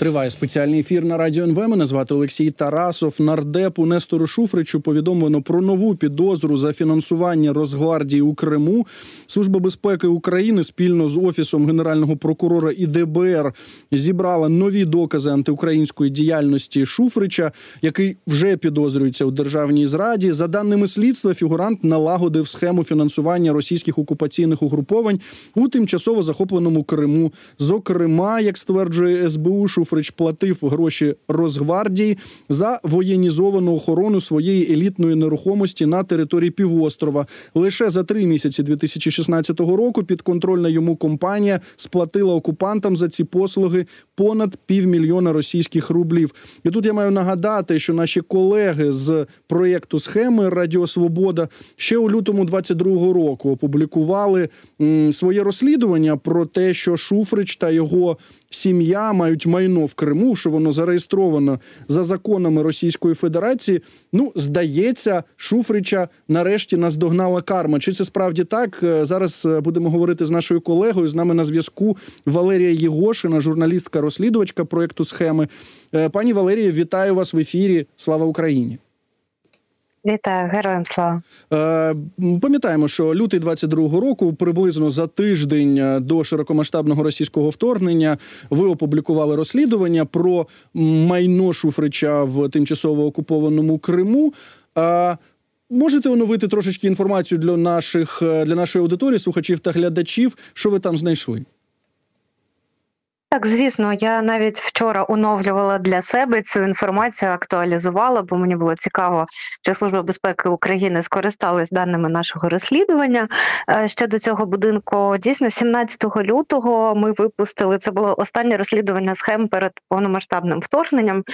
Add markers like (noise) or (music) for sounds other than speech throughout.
Триває спеціальний ефір на радіо НВ. Мене звати Олексій Тарасов. Нардепу Нестору Шуфричу повідомлено про нову підозру за фінансування Росгвардії у Криму. Служба безпеки України спільно з офісом генерального прокурора і ДБР зібрала нові докази антиукраїнської діяльності Шуфрича, який вже підозрюється у державній зраді. За даними слідства, фігурант налагодив схему фінансування російських окупаційних угруповань у тимчасово захопленому Криму. Зокрема, як стверджує СБУ, Шуфрич Шуфрич платив гроші Росгвардії за воєнізовану охорону своєї елітної нерухомості на території півострова. Лише за три місяці 2016 року підконтрольна йому компанія сплатила окупантам за ці послуги понад півмільйона російських рублів. І тут я маю нагадати, що наші колеги з проєкту схеми Радіо Свобода ще у лютому 22-го року опублікували своє розслідування про те, що Шуфрич та його сім'я мають майно в Криму, що воно зареєстровано за законами Російської Федерації. Ну, здається, Шуфрича нарешті наздогнала карма. Чи це справді так? Е, зараз е, будемо говорити з нашою колегою. З нами на зв'язку Валерія Єгошина, журналістка-розслідувачка проєкту схеми. Е, пані Валерія, вітаю вас в ефірі. Слава Україні! Вітаю, героям слава. Е, Пам'ятаємо, що лютий 22-го року, приблизно за тиждень е, до широкомасштабного російського вторгнення, ви опублікували розслідування про майно Шуфрича в тимчасово окупованому Криму. Е, Можете оновити трошечки інформацію для наших для нашої аудиторії, слухачів та глядачів, що ви там знайшли? Так, звісно, я навіть вчора оновлювала для себе цю інформацію, актуалізувала, бо мені було цікаво, чи служба безпеки України скористалась даними нашого розслідування е, щодо цього будинку. Дійсно, 17 лютого ми випустили це було останнє розслідування схем перед повномасштабним вторгненням.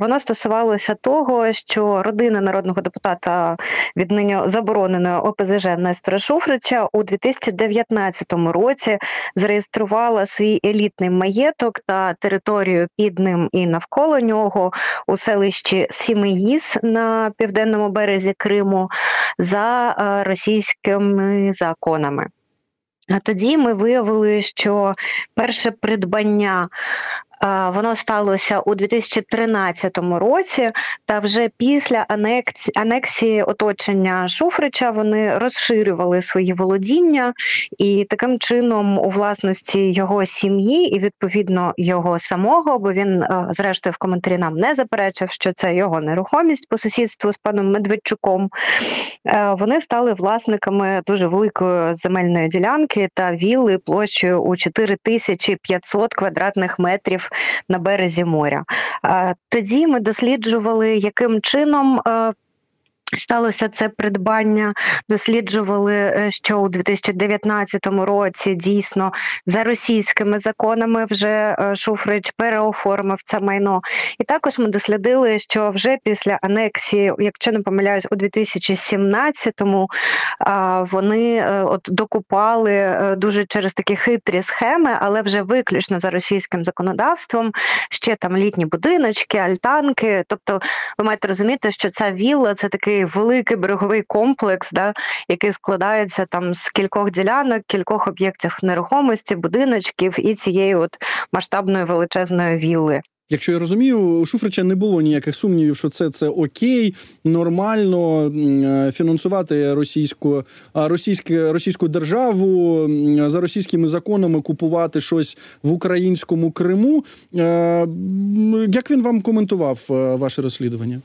Воно стосувалося того, що родина народного депутата від нині забороненої ОПЗЖ Нестора Шуфрича у 2019 році зареєструвала свій елітний маєток та територію під ним і навколо нього у селищі Сімеїс на південному березі Криму за е, російськими законами. А тоді ми виявили, що перше придбання Воно сталося у 2013 році, та вже після анексії, оточення Шуфрича вони розширювали свої володіння, і таким чином у власності його сім'ї і відповідно його самого, бо він, зрештою, в коментарі нам не заперечив, що це його нерухомість по сусідству з паном Медведчуком. Вони стали власниками дуже великої земельної ділянки та вілли площею у 4500 квадратних метрів на березі моря. Тоді ми досліджували, яким чином е, Сталося це придбання, досліджували, е, що у 2019 році дійсно за російськими законами вже е, Шуфрич переоформив це майно. І також ми дослідили, що вже після анексії, якщо не помиляюсь, у 2017-му вони е, от докупали дуже через такі хитрі схеми, але вже виключно за російським законодавством. Ще там літні будиночки, альтанки. Тобто, ви маєте розуміти, що ця вілла це такий великий береговий комплекс, да, який складається там з кількох ділянок, кількох об'єктів нерухомості, будиночків і цієї от масштабної величезної вілли. Якщо я розумію, у Шуфрича не було ніяких сумнівів, що це це окей, нормально е, фінансувати російську російську, російську державу за російськими законами купувати щось в українському Криму. Е, як він вам коментував е, ваше розслідування?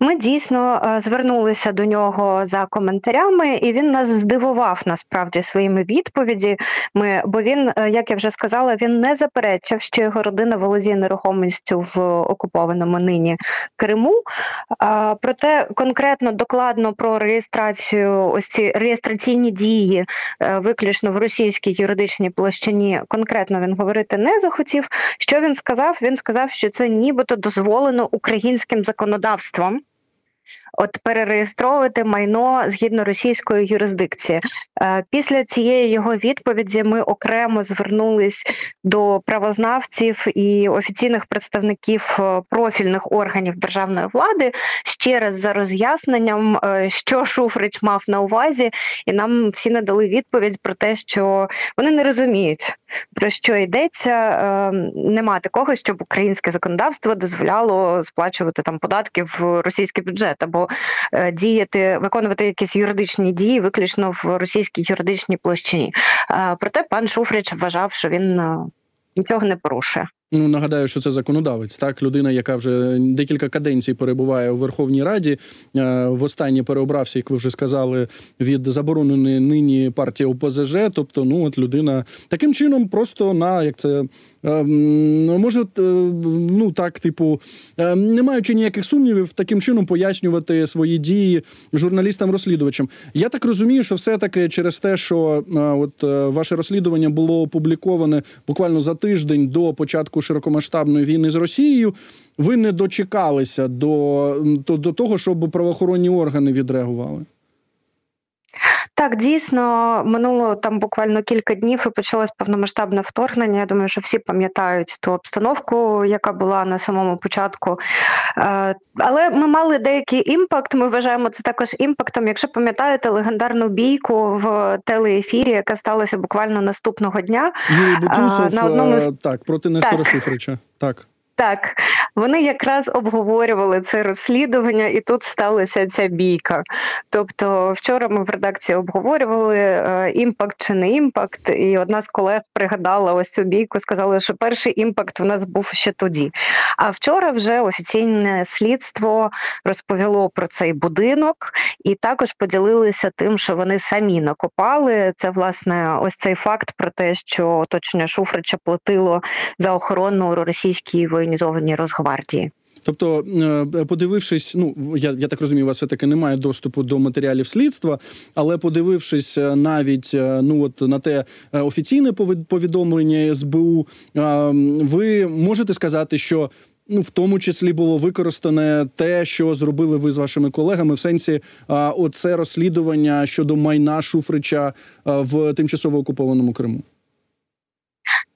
Ми дійсно е, звернулися до нього за коментарями, і він нас здивував насправді своїми відповіді. Ми, бо він, е, як я вже сказала, він не заперечив, що його родина володіє нерухомістю в окупованому нині Криму. Проте конкретно докладно про реєстрацію, ось ці реєстраційні дії, е, виключно в російській юридичній площині, конкретно він говорити не захотів. Що він сказав? Він сказав, що це нібито дозволено українським законодавством. творчеством, от перереєстровувати майно згідно російської юрисдикції. Е, після цієї його відповіді ми окремо звернулись до правознавців і офіційних представників е, профільних органів державної влади ще раз за роз'ясненням, е, що Шуфрич мав на увазі, і нам всі надали відповідь про те, що вони не розуміють про що йдеться. Нема такого, щоб українське законодавство дозволяло сплачувати там податки в російський бюджет або Е, діяти, виконувати якісь юридичні дії виключно в російській юридичній площині. Е, проте пан Шуфрич вважав, що він е, нічого не порушує. Ну нагадаю, що це законодавець, так людина, яка вже декілька каденцій перебуває у Верховній Раді. Востаннє переобрався, як ви вже сказали, від забороненої нині партії ОПЗЖ. Тобто, ну от людина таким чином, просто на як це може, е, ну так, типу, ем, не маючи ніяких сумнівів, таким чином пояснювати свої дії журналістам-розслідувачам. Я так розумію, що все-таки через те, що е, от е, ваше розслідування було опубліковане буквально за тиждень до початку широкомасштабної війни з Росією. Ви не дочекалися до, до, до того, щоб правоохоронні органи відреагували. Так, дійсно, минуло там буквально кілька днів і почалось повномасштабне вторгнення. Я думаю, що всі пам'ятають ту обстановку, яка була на самому початку. Е, але ми мали деякий імпакт. Ми вважаємо це також імпактом. Якщо пам'ятаєте легендарну бійку в телеефірі, яка сталася буквально наступного дня. Юрій Бутусов, на одному з... так проти Нестора так. Шуфрича. Так. Так, вони якраз обговорювали це розслідування, і тут сталася ця бійка. Тобто, вчора ми в редакції обговорювали е, impact чи не impact, і одна з колег пригадала ось цю бійку, сказала, що перший impact у нас був ще тоді. А вчора вже офіційне слідство розповіло про цей будинок і також поділилися тим, що вони самі накопали. Це власне ось цей факт про те, що оточення Шуфрича платило за охорону російській воєнізованій Росгвардії. Тобто, е, подивившись, ну я я так розумію, у вас все таки немає доступу до матеріалів слідства, але подивившись е, навіть е, ну от на те офіційне повідомлення СБУ, ви можете сказати, що. Ну, в тому числі було використане те, що зробили ви з вашими колегами, в сенсі оце розслідування щодо майна Шуфрича в тимчасово окупованому Криму.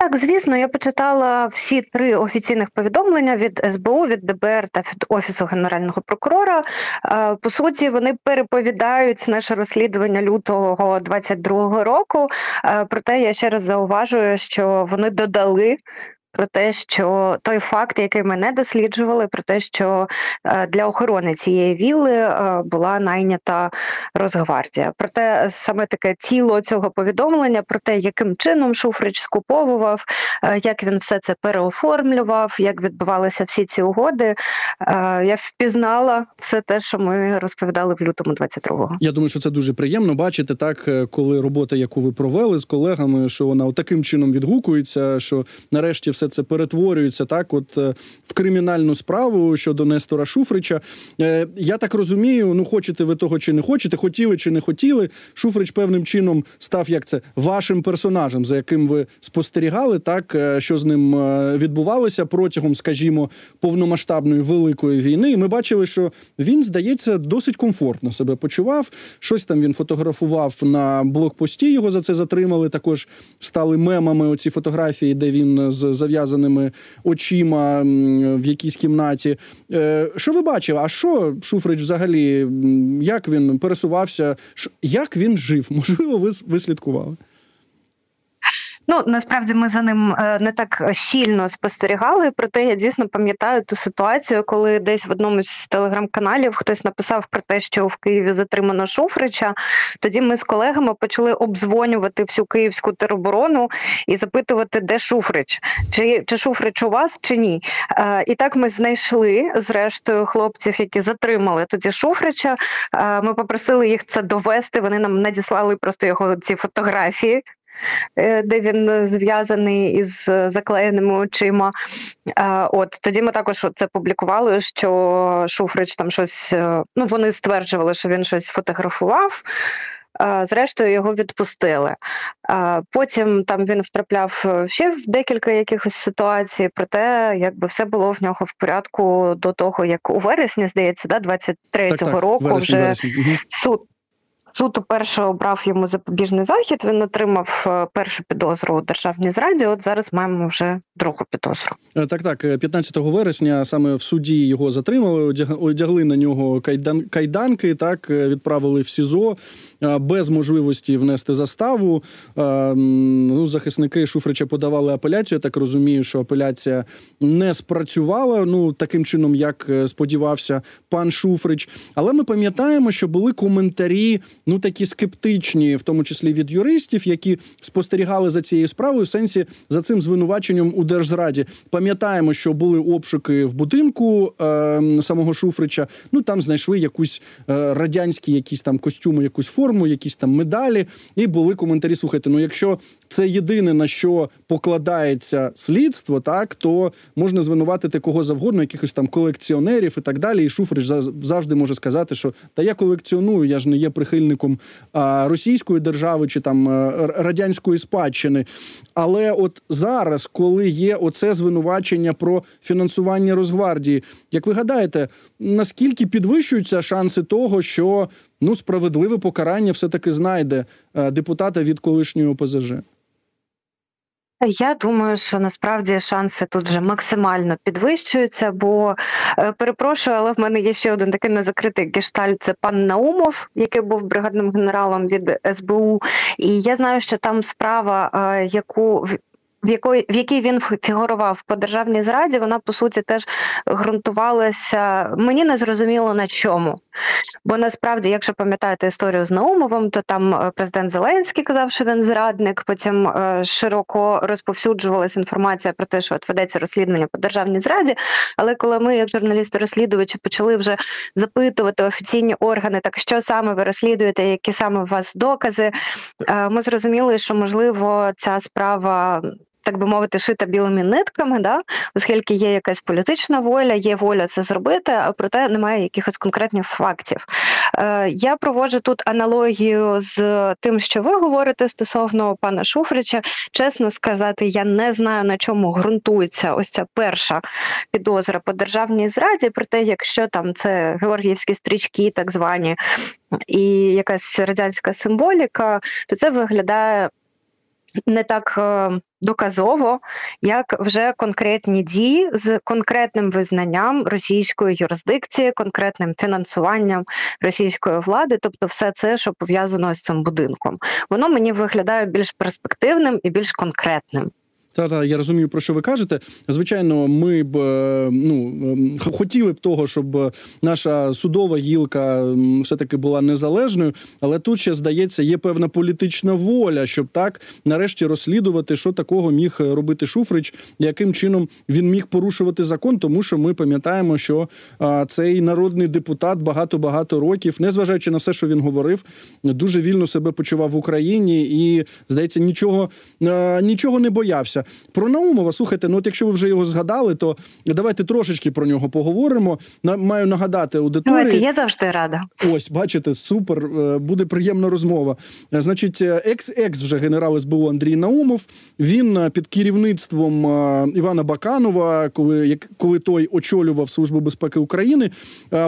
Так, звісно, я почитала всі три офіційних повідомлення від СБУ, від ДБР та від Офісу Генерального прокурора. Е, по суті, вони переповідають наше розслідування лютого 22-го року. Е, проте я ще раз зауважую, що вони додали про те, що той факт, який ми не досліджували, про те, що е, для охорони цієї вілли е, була найнята Росгвардія. Проте саме таке тіло цього повідомлення про те, яким чином Шуфрич скуповував, е, як він все це переоформлював, як відбувалися всі ці угоди. Я впізнала все те, що ми розповідали в лютому 22-го. Я думаю, що це дуже приємно бачити так, коли робота, яку ви провели з колегами, що вона таким чином відгукується, що нарешті все це перетворюється так, от е, в кримінальну справу щодо Нестора Шуфрича. Е, я так розумію, ну хочете ви того чи не хочете, хотіли чи не хотіли. Шуфрич певним чином став як це вашим персонажем, за яким ви спостерігали, так е, що з ним відбувалося протягом, скажімо, повномасштабної великої війни. І ми бачили, що він здається досить комфортно себе почував. Щось там він фотографував на блокпості. Його за це затримали. Також стали мемами оці фотографії, де він з зав'язаними очима в якійсь кімнаті. Е, що ви бачили? А що Шуфрич взагалі? Як він пересувався? Як він жив? (laughs) Можливо, ви, ви слідкували? Ну насправді ми за ним е, не так щільно спостерігали. Проте я дійсно пам'ятаю ту ситуацію, коли десь в одному з телеграм-каналів хтось написав про те, що в Києві затримано Шуфрича. Тоді ми з колегами почали обдзвонювати всю київську тероборону і запитувати, де Шуфрич, чи чи Шуфрич у вас, чи ні. Е, І так ми знайшли зрештою хлопців, які затримали тоді Шуфрича. Е, Ми попросили їх це довести. Вони нам надіслали просто його ці фотографії. Е, де він зв'язаний із заклеєними очима. Е, от тоді ми також це публікували, що Шуфрич там щось. Е, ну вони стверджували, що він щось фотографував. Зрештою, його відпустили. Потім там він втрапляв е, ще в декілька якихось ситуацій, проте якби все було в нього в порядку до того, як у вересні, здається, да, 23-го року вересні, вже вересні. Суд. Суд уперше обрав йому запобіжний захід. Він отримав е, першу підозру у державній зраді. От зараз маємо вже другу підозру. Е, Так, так, 15 вересня саме в суді його затримали, одяг- одягли на нього кайдан, кайданки, так е, відправили в СІЗО е, без можливості внести заставу. Е, Ну, захисники Шуфрича подавали апеляцію. Я так розумію, що апеляція не спрацювала. Ну таким чином, як е, сподівався пан Шуфрич. Але ми пам'ятаємо, що були коментарі, ну такі скептичні, в тому числі від юристів, які спостерігали за цією справою, в сенсі за цим звинуваченням у держзраді. Пам'ятаємо, що були обшуки в будинку е, самого Шуфрича. Ну там знайшли якусь е, радянські, якісь там костюми, якусь форму, якісь там медалі. І були коментарі. Слухайте, ну якщо це єдине на що покладається слідство, так то можна звинуватити кого завгодно, якихось там колекціонерів і так далі. І Шуфрич зав- завжди може сказати, що та я колекціоную, я ж не є прихильником російської держави чи там е, радянської спадщини. Але от зараз, коли є оце звинувачення про фінансування Росгвардії, як ви гадаєте, наскільки підвищуються шанси того, що ну справедливе покарання все таки знайде е, депутата від колишньої ОПЗЖ? Я думаю, що насправді шанси тут вже максимально підвищуються, бо е, перепрошую, але в мене є ще один такий незакритий гештальт. Це пан Наумов, який був бригадним генералом від СБУ. І я знаю, що там справа, е, яку в- якої в якій він фігурував по державній зраді, вона по суті теж ґрунтувалася. Мені не зрозуміло на чому. Бо насправді, якщо пам'ятаєте історію з Наумовим, то там е, президент Зеленський казав, що він зрадник. Потім е, широко розповсюджувалася інформація про те, що от ведеться розслідування по державній зраді. Але коли ми, як журналісти-розслідувачі, почали вже запитувати офіційні органи, так що саме ви розслідуєте, які саме у вас докази, е, ми зрозуміли, що можливо ця справа. Так би мовити, шита білими нитками, да? оскільки є якась політична воля, є воля це зробити, а проте немає якихось конкретних фактів. Е, я проводжу тут аналогію з тим, що ви говорите стосовно пана Шуфрича. Чесно сказати, я не знаю на чому ґрунтується ось ця перша підозра по державній зраді. Проте, якщо там це георгіївські стрічки, так звані, і якась радянська символіка, то це виглядає не так е, доказово, як вже конкретні дії з конкретним визнанням російської юрисдикції, конкретним фінансуванням російської влади, тобто все це, що пов'язано з цим будинком, воно мені виглядає більш перспективним і більш конкретним. Та та я розумію, про що ви кажете. Звичайно, ми б е, ну ем, хотіли б того, щоб наша судова гілка все-таки була незалежною, але тут ще здається, є певна політична воля, щоб так нарешті розслідувати, що такого міг робити Шуфрич, яким чином він міг порушувати закон, тому що ми пам'ятаємо, що цей народний депутат багато багато років, незважаючи на все, що він говорив, дуже вільно себе почував в Україні і здається, нічого, е, нічого не боявся. Про Наумова, слухайте, ну от якщо ви вже його згадали, то давайте трошечки про нього поговоримо. На- Маю нагадати аудиторії. Давайте, я завжди рада. Ось, бачите, супер, е, буде приємна розмова. Е, Значить, екс-екс вже генерал СБУ Андрій Наумов. Він е, під керівництвом Івана Баканова, коли, як, коли той очолював Службу безпеки України,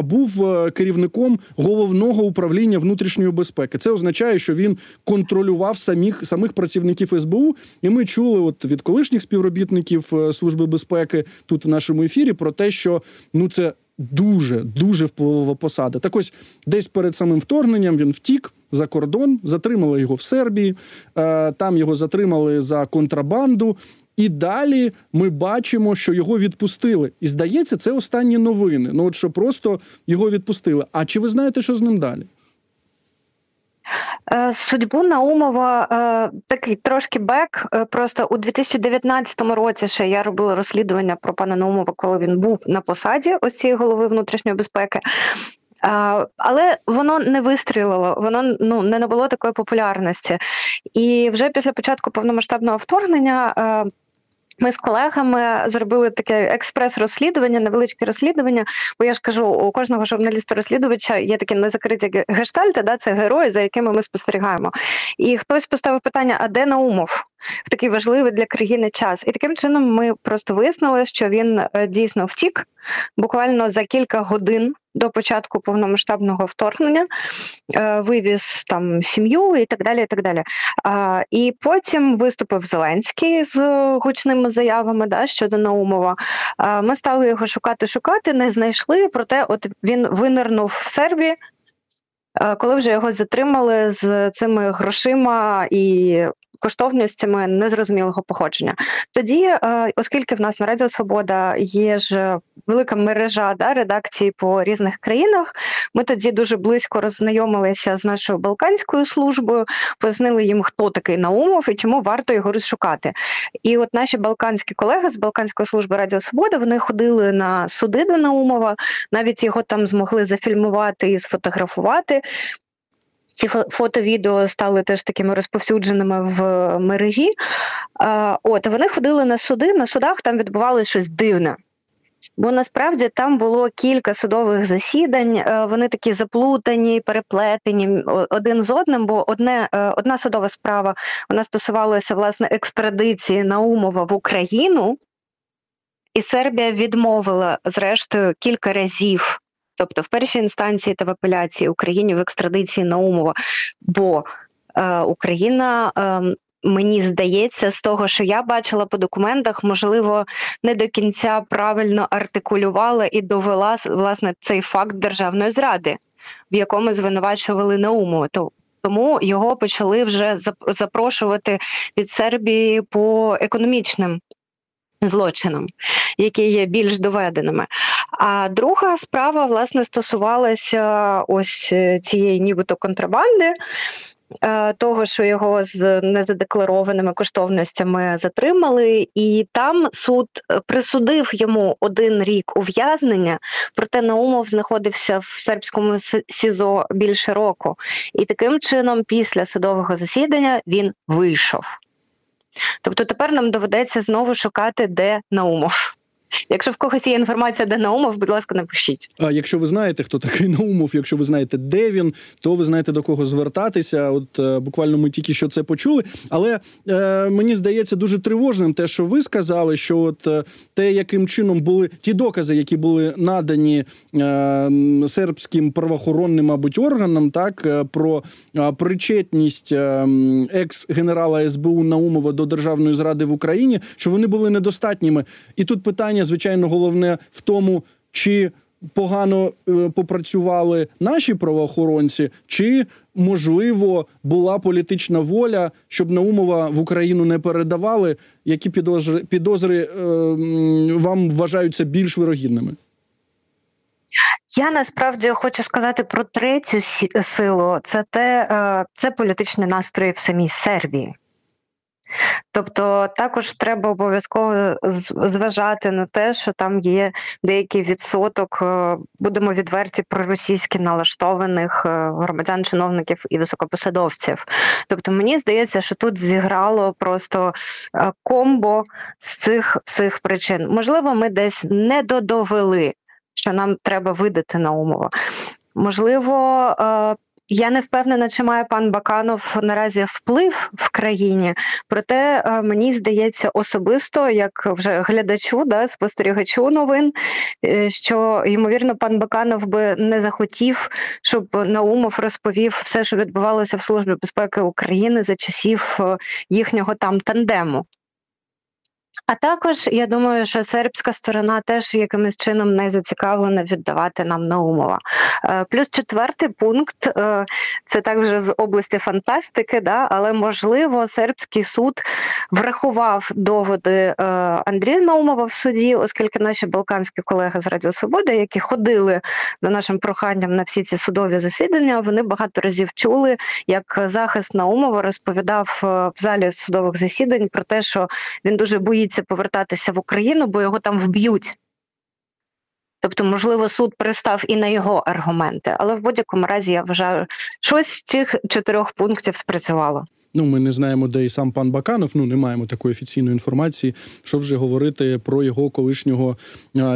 був керівником головного управління внутрішньої безпеки. Це означає, що він контролював самих, самих працівників СБУ. І ми чули от від колишніх співробітників е, Служби безпеки тут в нашому ефірі про те, що ну це дуже дуже впливова посада. Так ось десь перед самим вторгненням він втік за кордон, затримали його в Сербії. е, Там його затримали за контрабанду. І далі ми бачимо, що його відпустили. І здається, це останні новини. Ну от що просто його відпустили. А чи ви знаєте, що з ним далі? Е, Судьбу Наумова е, такий трошки бек. Е, Просто у 2019 році ще я робила розслідування про пана Наумова, коли він був на посаді ось цієї голови внутрішньої безпеки. Але воно не вистрілило, воно ну не набуло такої популярності. І вже після початку повномасштабного вторгнення. Ми з колегами зробили таке експрес-розслідування, невеличке розслідування. Бо я ж кажу, у кожного журналіста-розслідувача є такі незакриті гештальти, да, це герої, за якими ми спостерігаємо. І хтось поставив питання: а де Наумов в такий важливий для країни час? І таким чином ми просто вияснили, що він е, дійсно втік буквально за кілька годин до початку повномасштабного вторгнення, е, вивіз там сім'ю і так далі. І так далі. І потім виступив Зеленський з гучними заявами да, щодо Наумова. Ми стали його шукати, шукати, не знайшли. Проте, от він винирнув в Сербії. Коли вже його затримали з цими грошима і коштовностями незрозумілого походження. Тоді, е, оскільки в нас на Радіо Свобода є ж велика мережа да, редакції по різних країнах, ми тоді дуже близько роззнайомилися з нашою балканською службою, пояснили їм, хто такий Наумов і чому варто його розшукати. І от наші балканські колеги з Балканської служби Радіо Свобода вони ходили на суди до Наумова, навіть його там змогли зафільмувати і сфотографувати. Ці фото-відео стали теж такими розповсюдженими в мережі. От вони ходили на суди. На судах там відбувалося щось дивне. Бо насправді там було кілька судових засідань, е, вони такі заплутані, переплетені один з одним, бо одне, е, одна судова справа вона стосувалася власне екстрадиції Наумова в Україну, і Сербія відмовила зрештою кілька разів тобто в першій інстанції та в апеляції Україні в екстрадиції Наумова, бо е, Україна. Е, Мені здається, з того, що я бачила по документах, можливо, не до кінця правильно артикулювала і довела власне цей факт державної зради, в якому звинувачували Наумова. Тому його почали вже запрошувати від Сербії по економічним злочинам, які є більш доведеними. А друга справа власне стосувалася ось е, цієї, нібито контрабанди. Е, того, що його з незадекларованими коштовностями затримали, і там суд е, присудив йому один рік ув'язнення, проте Наумов знаходився в сербському СІЗО більше року, і таким чином, після судового засідання, він вийшов. Тобто тепер нам доведеться знову шукати, де Наумов. Якщо в когось є інформація, де Наумов, будь ласка, напишіть. А якщо ви знаєте, хто такий Наумов, якщо ви знаєте, де він, то ви знаєте до кого звертатися. От е, буквально ми тільки що це почули. Але е, мені здається дуже тривожним те, що ви сказали, що от е, те, яким чином були ті докази, які були надані е, сербським правоохоронним, мабуть, органам, так про причетність екс-генерала СБУ Наумова до державної зради в Україні, що вони були недостатніми. І тут питання питання, звичайно, головне в тому, чи погано е, попрацювали наші правоохоронці, чи можливо була політична воля, щоб Наумова в Україну не передавали, які підозри підозри е, вам вважаються більш вирогідними. Я насправді хочу сказати про третю силу. Це те, е, це політичні настрої в самій Сербії. Тобто також треба обов'язково зважати на те, що там є деякий відсоток, е, будемо відверті проросійськи налаштованих е, громадян, чиновників і високопосадовців. Тобто, мені здається, що тут зіграло просто е, комбо з цих всіх причин. Можливо, ми десь не додовели, що нам треба видати на умови. Можливо, я не впевнена, чи має пан Баканов наразі вплив в країні, проте е, мені здається особисто, як вже глядачу, да, спостерігачу новин, е, що ймовірно пан Баканов би не захотів, щоб Наумов розповів все, що відбувалося в службі безпеки України за часів е, їхнього там тандему. А також я думаю, що сербська сторона теж якимось чином не зацікавлена віддавати нам Наумова. Е, плюс четвертий пункт е, це також з області фантастики, да, але можливо сербський суд врахував доводи е, Андрія Наумова в суді, оскільки наші балканські колеги з Радіо Свобода, які ходили за нашим проханням на всі ці судові засідання, вони багато разів чули, як захист Наумова розповідав в залі судових засідань про те, що він дуже боїться боїться повертатися в Україну, бо його там вб'ють. Тобто, можливо, суд пристав і на його аргументи, але в будь-якому разі я вважаю, щось з цих чотирьох пунктів спрацювало. Ну, ми не знаємо, де і сам пан Баканов. Ну, не маємо такої офіційної інформації, що вже говорити про його колишнього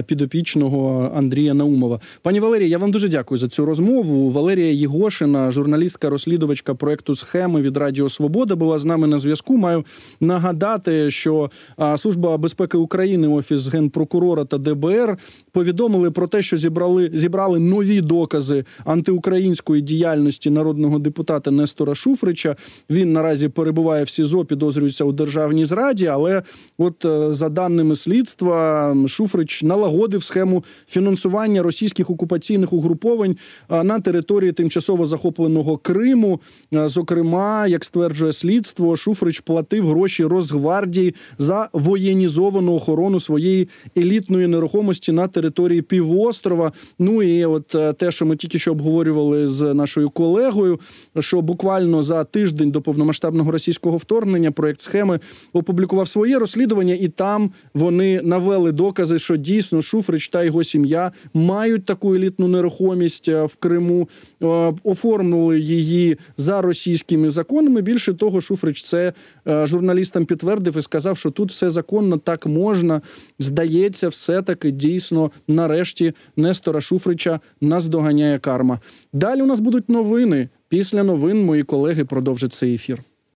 підопічного Андрія Наумова. Пані Валерія, я вам дуже дякую за цю розмову. Валерія Єгошина, журналістка, розслідувачка проекту схеми від Радіо Свобода, була з нами на зв'язку. Маю нагадати, що Служба безпеки України, офіс генпрокурора та ДБР повідомили про те, що зібрали зібрали нові докази антиукраїнської діяльності народного депутата Нестора Шуфрича. Він наразі перебуває в СІЗО, підозрюється у державній зраді. Але, от е, за даними слідства, Шуфрич налагодив схему фінансування російських окупаційних угруповань е, на території тимчасово захопленого Криму. Е, Зокрема, як стверджує слідство, Шуфрич платив гроші Росгвардії за воєнізовану охорону своєї елітної нерухомості на території півострова. Ну і от те, що ми тільки що обговорювали з нашою колегою, що буквально за тиждень до повномасштабного російського вторгнення проект схеми опублікував своє розслідування, і там вони навели докази, що дійсно Шуфрич та його сім'я мають таку елітну нерухомість е, в Криму, е, оформили її за російськими законами. Більше того, Шуфрич це е, журналістам підтвердив і сказав, що тут все законно, так можна. Здається, все таки дійсно нарешті Нестора Шуфрича наздоганяє карма. Далі у нас будуть новини. Після новин мої колеги продовжать цей ефір.